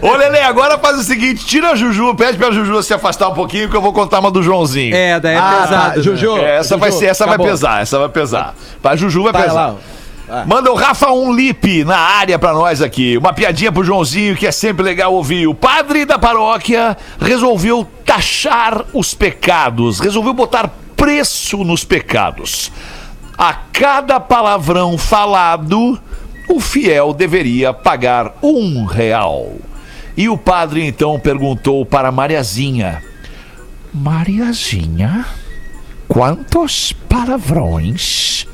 Ô, Lele, agora faz o seguinte: tira a Juju, pede pra Juju se afastar um pouquinho que eu vou contar uma do Joãozinho. É, daí é Ah, pesado. tá? Juju. É, essa vai Juju, ser, essa acabou. vai pesar, essa vai pesar. Pra Juju vai Vai pesar. lá. Manda o Rafa um lip na área pra nós aqui. Uma piadinha pro Joãozinho que é sempre legal ouvir. O padre da paróquia resolveu taxar os pecados, resolveu botar preço nos pecados. A cada palavrão falado, o fiel deveria pagar um real. E o padre então perguntou para Mariazinha: Mariazinha, quantos palavrões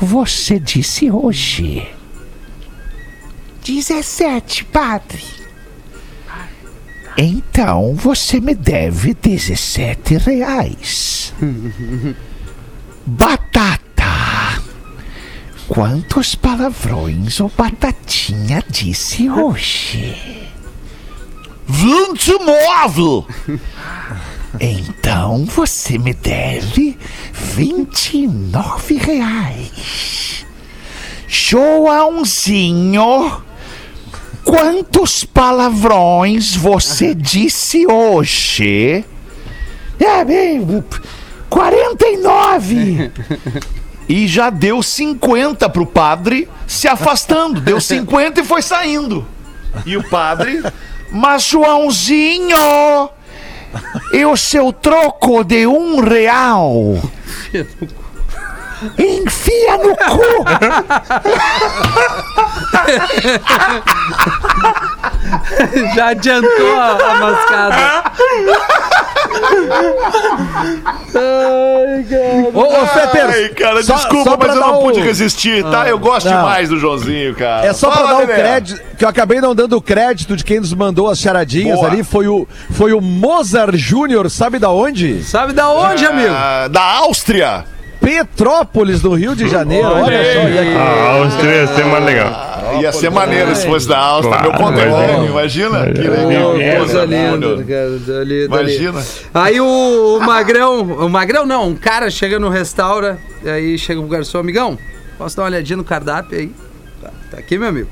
você disse hoje? 17, padre. Então você me deve 17 reais. Batata. Quantos palavrões o Batatinha disse hoje? 29! Então você me deve 29 reais. Joãozinho, quantos palavrões você disse hoje? É, bem, 49! E já deu 50 pro padre se afastando. Deu 50 e foi saindo. E o padre, mas Joãozinho, e o seu troco de um real? Enfia no cu! Já adiantou a, a mascada. Ô, ô Fetter, Ai, cara, só- desculpa, só pra mas eu dar não o- pude resistir, tá? Eu gosto Não. demais do Joãozinho, cara. É só pra Fala, dar o Lelé. crédito, que eu acabei não dando o crédito de quem nos mandou as charadinhas Boa. ali, foi o, foi o Mozart Júnior, sabe da onde? Sabe da onde, amigo? Ah, da Áustria. Petrópolis, no Rio de Janeiro, olha só. E aqui, A Áustria ia ser mais legal. Ah, ia ser maneiro se fosse da Áustria. Claro, meu conterrâneo, imagina. imagina. Que É, legal. é, Coisa linda, cara, dali. Imagina. Aí o, o Magrão, o Magrão não, um cara chega no restaurante, aí chega o garçom, amigão, posso dar uma olhadinha no cardápio aí? Tá, tá aqui, meu amigo.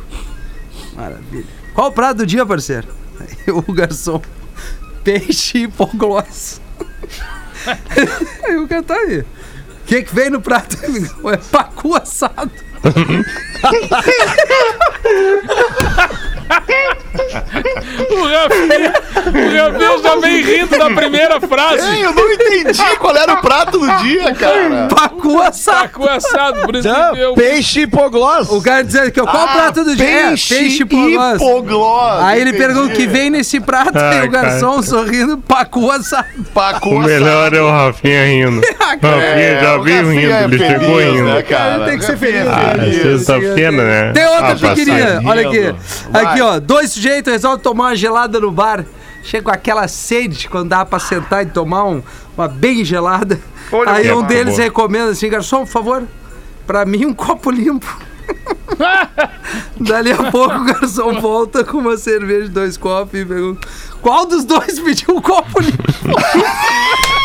Maravilha. Qual o prato do dia, parceiro? Aí o garçom, peixe e hipoglós. aí o cara tá aí. O que que vem no prato? É pacu assado. O Rafinha, o Rafinha já vem rindo da primeira frase. Ei, eu não entendi qual era o prato do dia, cara. Pacu assado. Taco assado, por isso Não, que eu... peixe hipoglós. O cara dizendo que qual o prato do dia? É, Peixe, peixe hipoglós. hipoglós. Aí ele Entendi. pergunta o que vem nesse prato Ah, e o garçom sorrindo, pacu assado. Pacu O melhor é o Rafinha rindo. O Rafinha já o viu Rafinha rindo, é ele feliz, chegou rindo. Né, cara? Tem que ser é feliz. Ah, feliz. sexta-feira, né? Tem outra Ah, pequenininha, olha aqui. Vai. Aqui, ó, dois sujeitos resolvem tomar uma gelada no bar. Chega com aquela sede quando dá pra sentar e tomar um- uma bem gelada. Olha Aí um deles recomenda assim, garçom, por favor, pra mim um copo limpo. Dali a pouco o garçom volta com uma cerveja dois copos e pergunta: Qual dos dois pediu um copo limpo?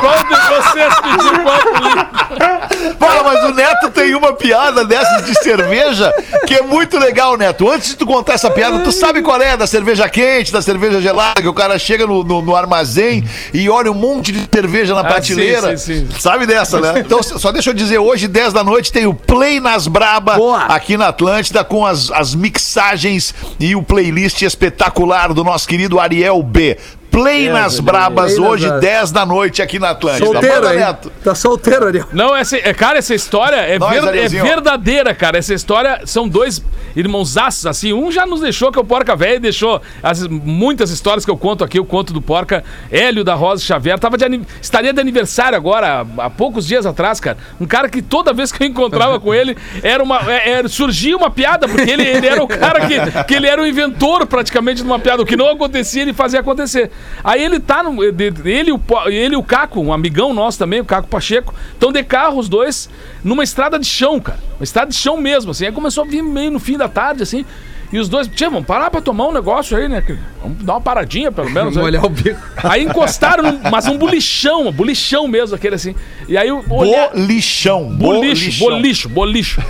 Qual de vocês pediu copo limpo? Fala, mas o Neto tem uma piada dessas de cerveja que é muito legal, Neto. Antes de tu contar essa piada, tu sabe qual é? Da cerveja quente, da cerveja gelada, que o cara chega no, no- no armazém e olha um monte de cerveja na Ah, prateleira. sim, sim, sim. Sabe dessa, né? Então, só deixa eu dizer, hoje, 10 da noite, tem o Play nas Braba Boa. aqui na Atlântida com as, as mixagens e o playlist espetacular do nosso querido Ariel B. Play nas Brabas, Play nas hoje, Brabas. 10 da noite aqui na Atlântida. Solteiro Manda, aí. Neto. Tá solteiro, Ariel. Não, essa, é, cara, essa história é, Nós, ver- é verdadeira, cara. Essa história são dois irmãozaços, assim. Um já nos deixou, que é o Porca Velho, deixou as, muitas histórias que eu conto aqui. Eu conto do Porca, Hélio da Rosa Xavier. Tava de, estaria de aniversário agora, há, há poucos dias atrás, cara. Um cara que toda vez que eu encontrava com ele, era uma, é- era- surgia uma piada, porque ele, ele era o cara que, que ele era o inventor praticamente de uma piada. O que não acontecia, ele fazia acontecer. Aí ele tá no. Ele, o ele o Caco, um amigão nosso também, o Caco Pacheco, estão de carro os dois numa estrada de chão, cara. Uma estrada de chão mesmo, assim. Aí começou a vir meio no fim da tarde, assim. E os dois, tia, vamos parar pra tomar um negócio aí, né? Vamos dar uma paradinha, pelo menos. aí." Molhar o bico. Aí encostaram, num- mas um bolichão, um bolichão mesmo, aquele assim. E aí o olhar- Bolichão. Bolicho, bolicho, bolicho.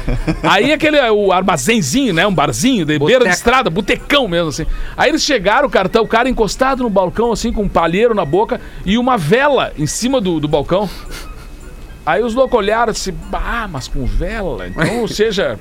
Aí aquele, o armazenzinho, né? Um barzinho, de beira de estrada, botecão mesmo, assim. Aí eles chegaram, cara, tá o cara encostado no balcão, assim, com um palheiro na boca e uma vela em cima do, do balcão. Aí os loucos olharam assim, ah, mas com vela? Então, ou seja,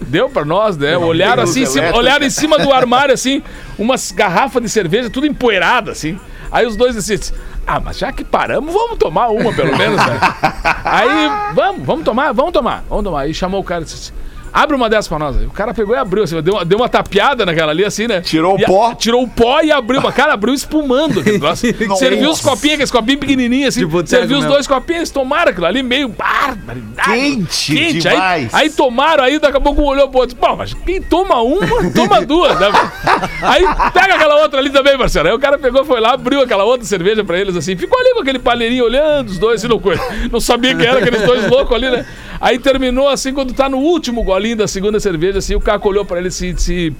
deu pra nós, né? Olharam assim, em cima, olharam em cima do armário, assim, umas garrafas de cerveja, tudo empoeirada, assim. Aí os dois assim, ah, mas já que paramos, vamos tomar uma, pelo menos, né? Aí, vamos, vamos tomar, vamos tomar, vamos tomar. Aí chamou o cara e disse, abre uma dessas pra nós. Aí o cara pegou e abriu, assim, deu, uma- deu uma tapeada naquela ali, assim, né? Tirou o a- pó. Tirou o pó e abriu. Mas, cara, abriu espumando aquele negócio. Serviu os copinhos, aqueles copinhos pequenininhos, assim. Serviu os mesmo. dois copinhos, eles tomaram aquilo ali, meio barbaridade. Quente Aí, demais. aí tomaram, aí daqui a pouco um olhou pro outro. Pô, mas quem toma uma, toma duas, né? Aí pega aquela outra ali também, parceiro. Aí o cara pegou, foi lá, abriu aquela outra cerveja pra eles, assim. Ficou ali com aquele palheirinho olhando os dois, assim, não, coisa. não sabia que era aqueles dois loucos ali, né? Aí terminou, assim, quando tá no último golinho da segunda cerveja, assim, o Caco olhou pra ele assim, disse...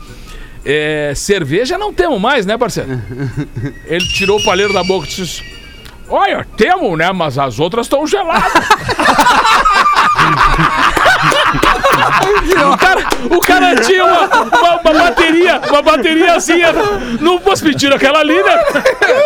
É, cerveja não temos mais, né, parceiro? Ele tirou o palheiro da boca e disse: Olha, temos, né? Mas as outras estão geladas. o, cara, o cara tinha uma, uma, uma bateria, uma bateriazinha. Não posso pedir aquela ali, né?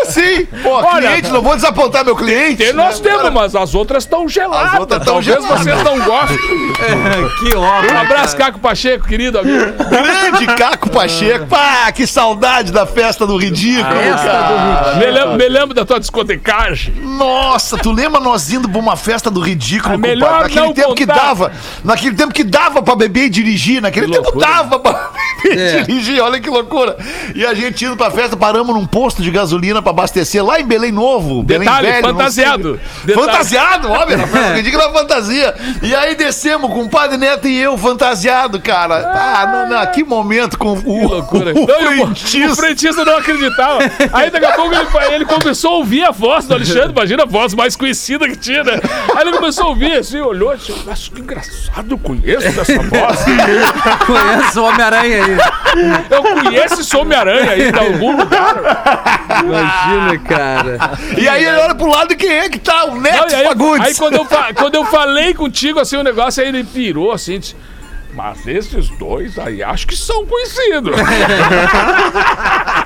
Sim. Pô, Olha, cliente, não vou desapontar meu cliente. E nós né? temos, mas as outras estão geladas. As outras tão Talvez geladas. vocês não gostem. que óbvio. Um abraço, Caco Pacheco, querido amigo. Grande Caco Pacheco. Pá, que saudade da festa do ridículo, cara. Me lembro, me lembro da tua discotecagem. Nossa, tu lembra nós indo pra uma festa do ridículo, É melhor compadre? Naquele não tempo que contar. dava. Naquele tempo que dava pra beber e dirigir. Naquele Que tempo loucura. dava pra beber É. e dirigir. Olha que loucura. E a gente indo pra festa, paramos num posto de gasolina pra abastecer lá em Belém Novo. Belém Detalhe, Velho. não fantasiado. Fantasiado, óbvio. Na festa do ridículo era fantasia. E aí descemos com o Padre Neto e eu fantasiado, cara. Ah, não, não, que momento com o, Que loucura. o, Não, e o, o frentista. frentista não acreditava. Aí daqui a pouco ele, ele começou a ouvir a voz do Alexandre, imagina a voz mais conhecida que tinha, né? Aí ele começou a ouvir assim, olhou e disse, nossa, que engraçado, eu conheço essa voz. Conhece o Homem-Aranha aí. Eu conheço esse Homem-Aranha aí de algum lugar. Imagina, cara. E aí ele olha pro lado e quem é que tá? O Não, Neto e aí, Fagundes. aí quando, eu quando eu falei contigo assim o negócio, aí ele pirou assim, disse, mas esses dois aí acho que são conhecidos.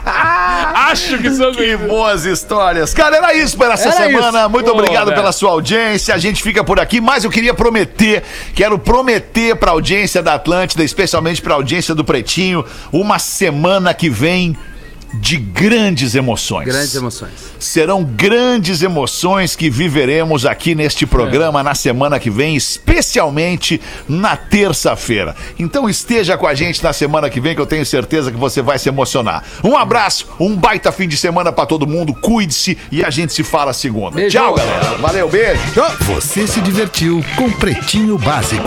acho que são Que conhecidos. boas histórias. Cara, era isso para essa Era semana. isso. Muito Pô, obrigado velho. pela sua audiência. A gente fica por aqui, mas eu queria prometer, quero prometer para a audiência da Atlântida, especialmente para a audiência do Pretinho, uma semana que vem de grandes emoções. Grandes emoções. Serão grandes emoções que viveremos aqui neste programa na semana que vem, especialmente na terça-feira. Então esteja com a gente na semana que vem, que eu tenho certeza que você vai se emocionar. Um abraço, um baita fim de semana pra todo mundo. Cuide-se e a gente se fala segunda. Beijo. Tchau, galera. Valeu, beijo. Você se divertiu com Pretinho Básico.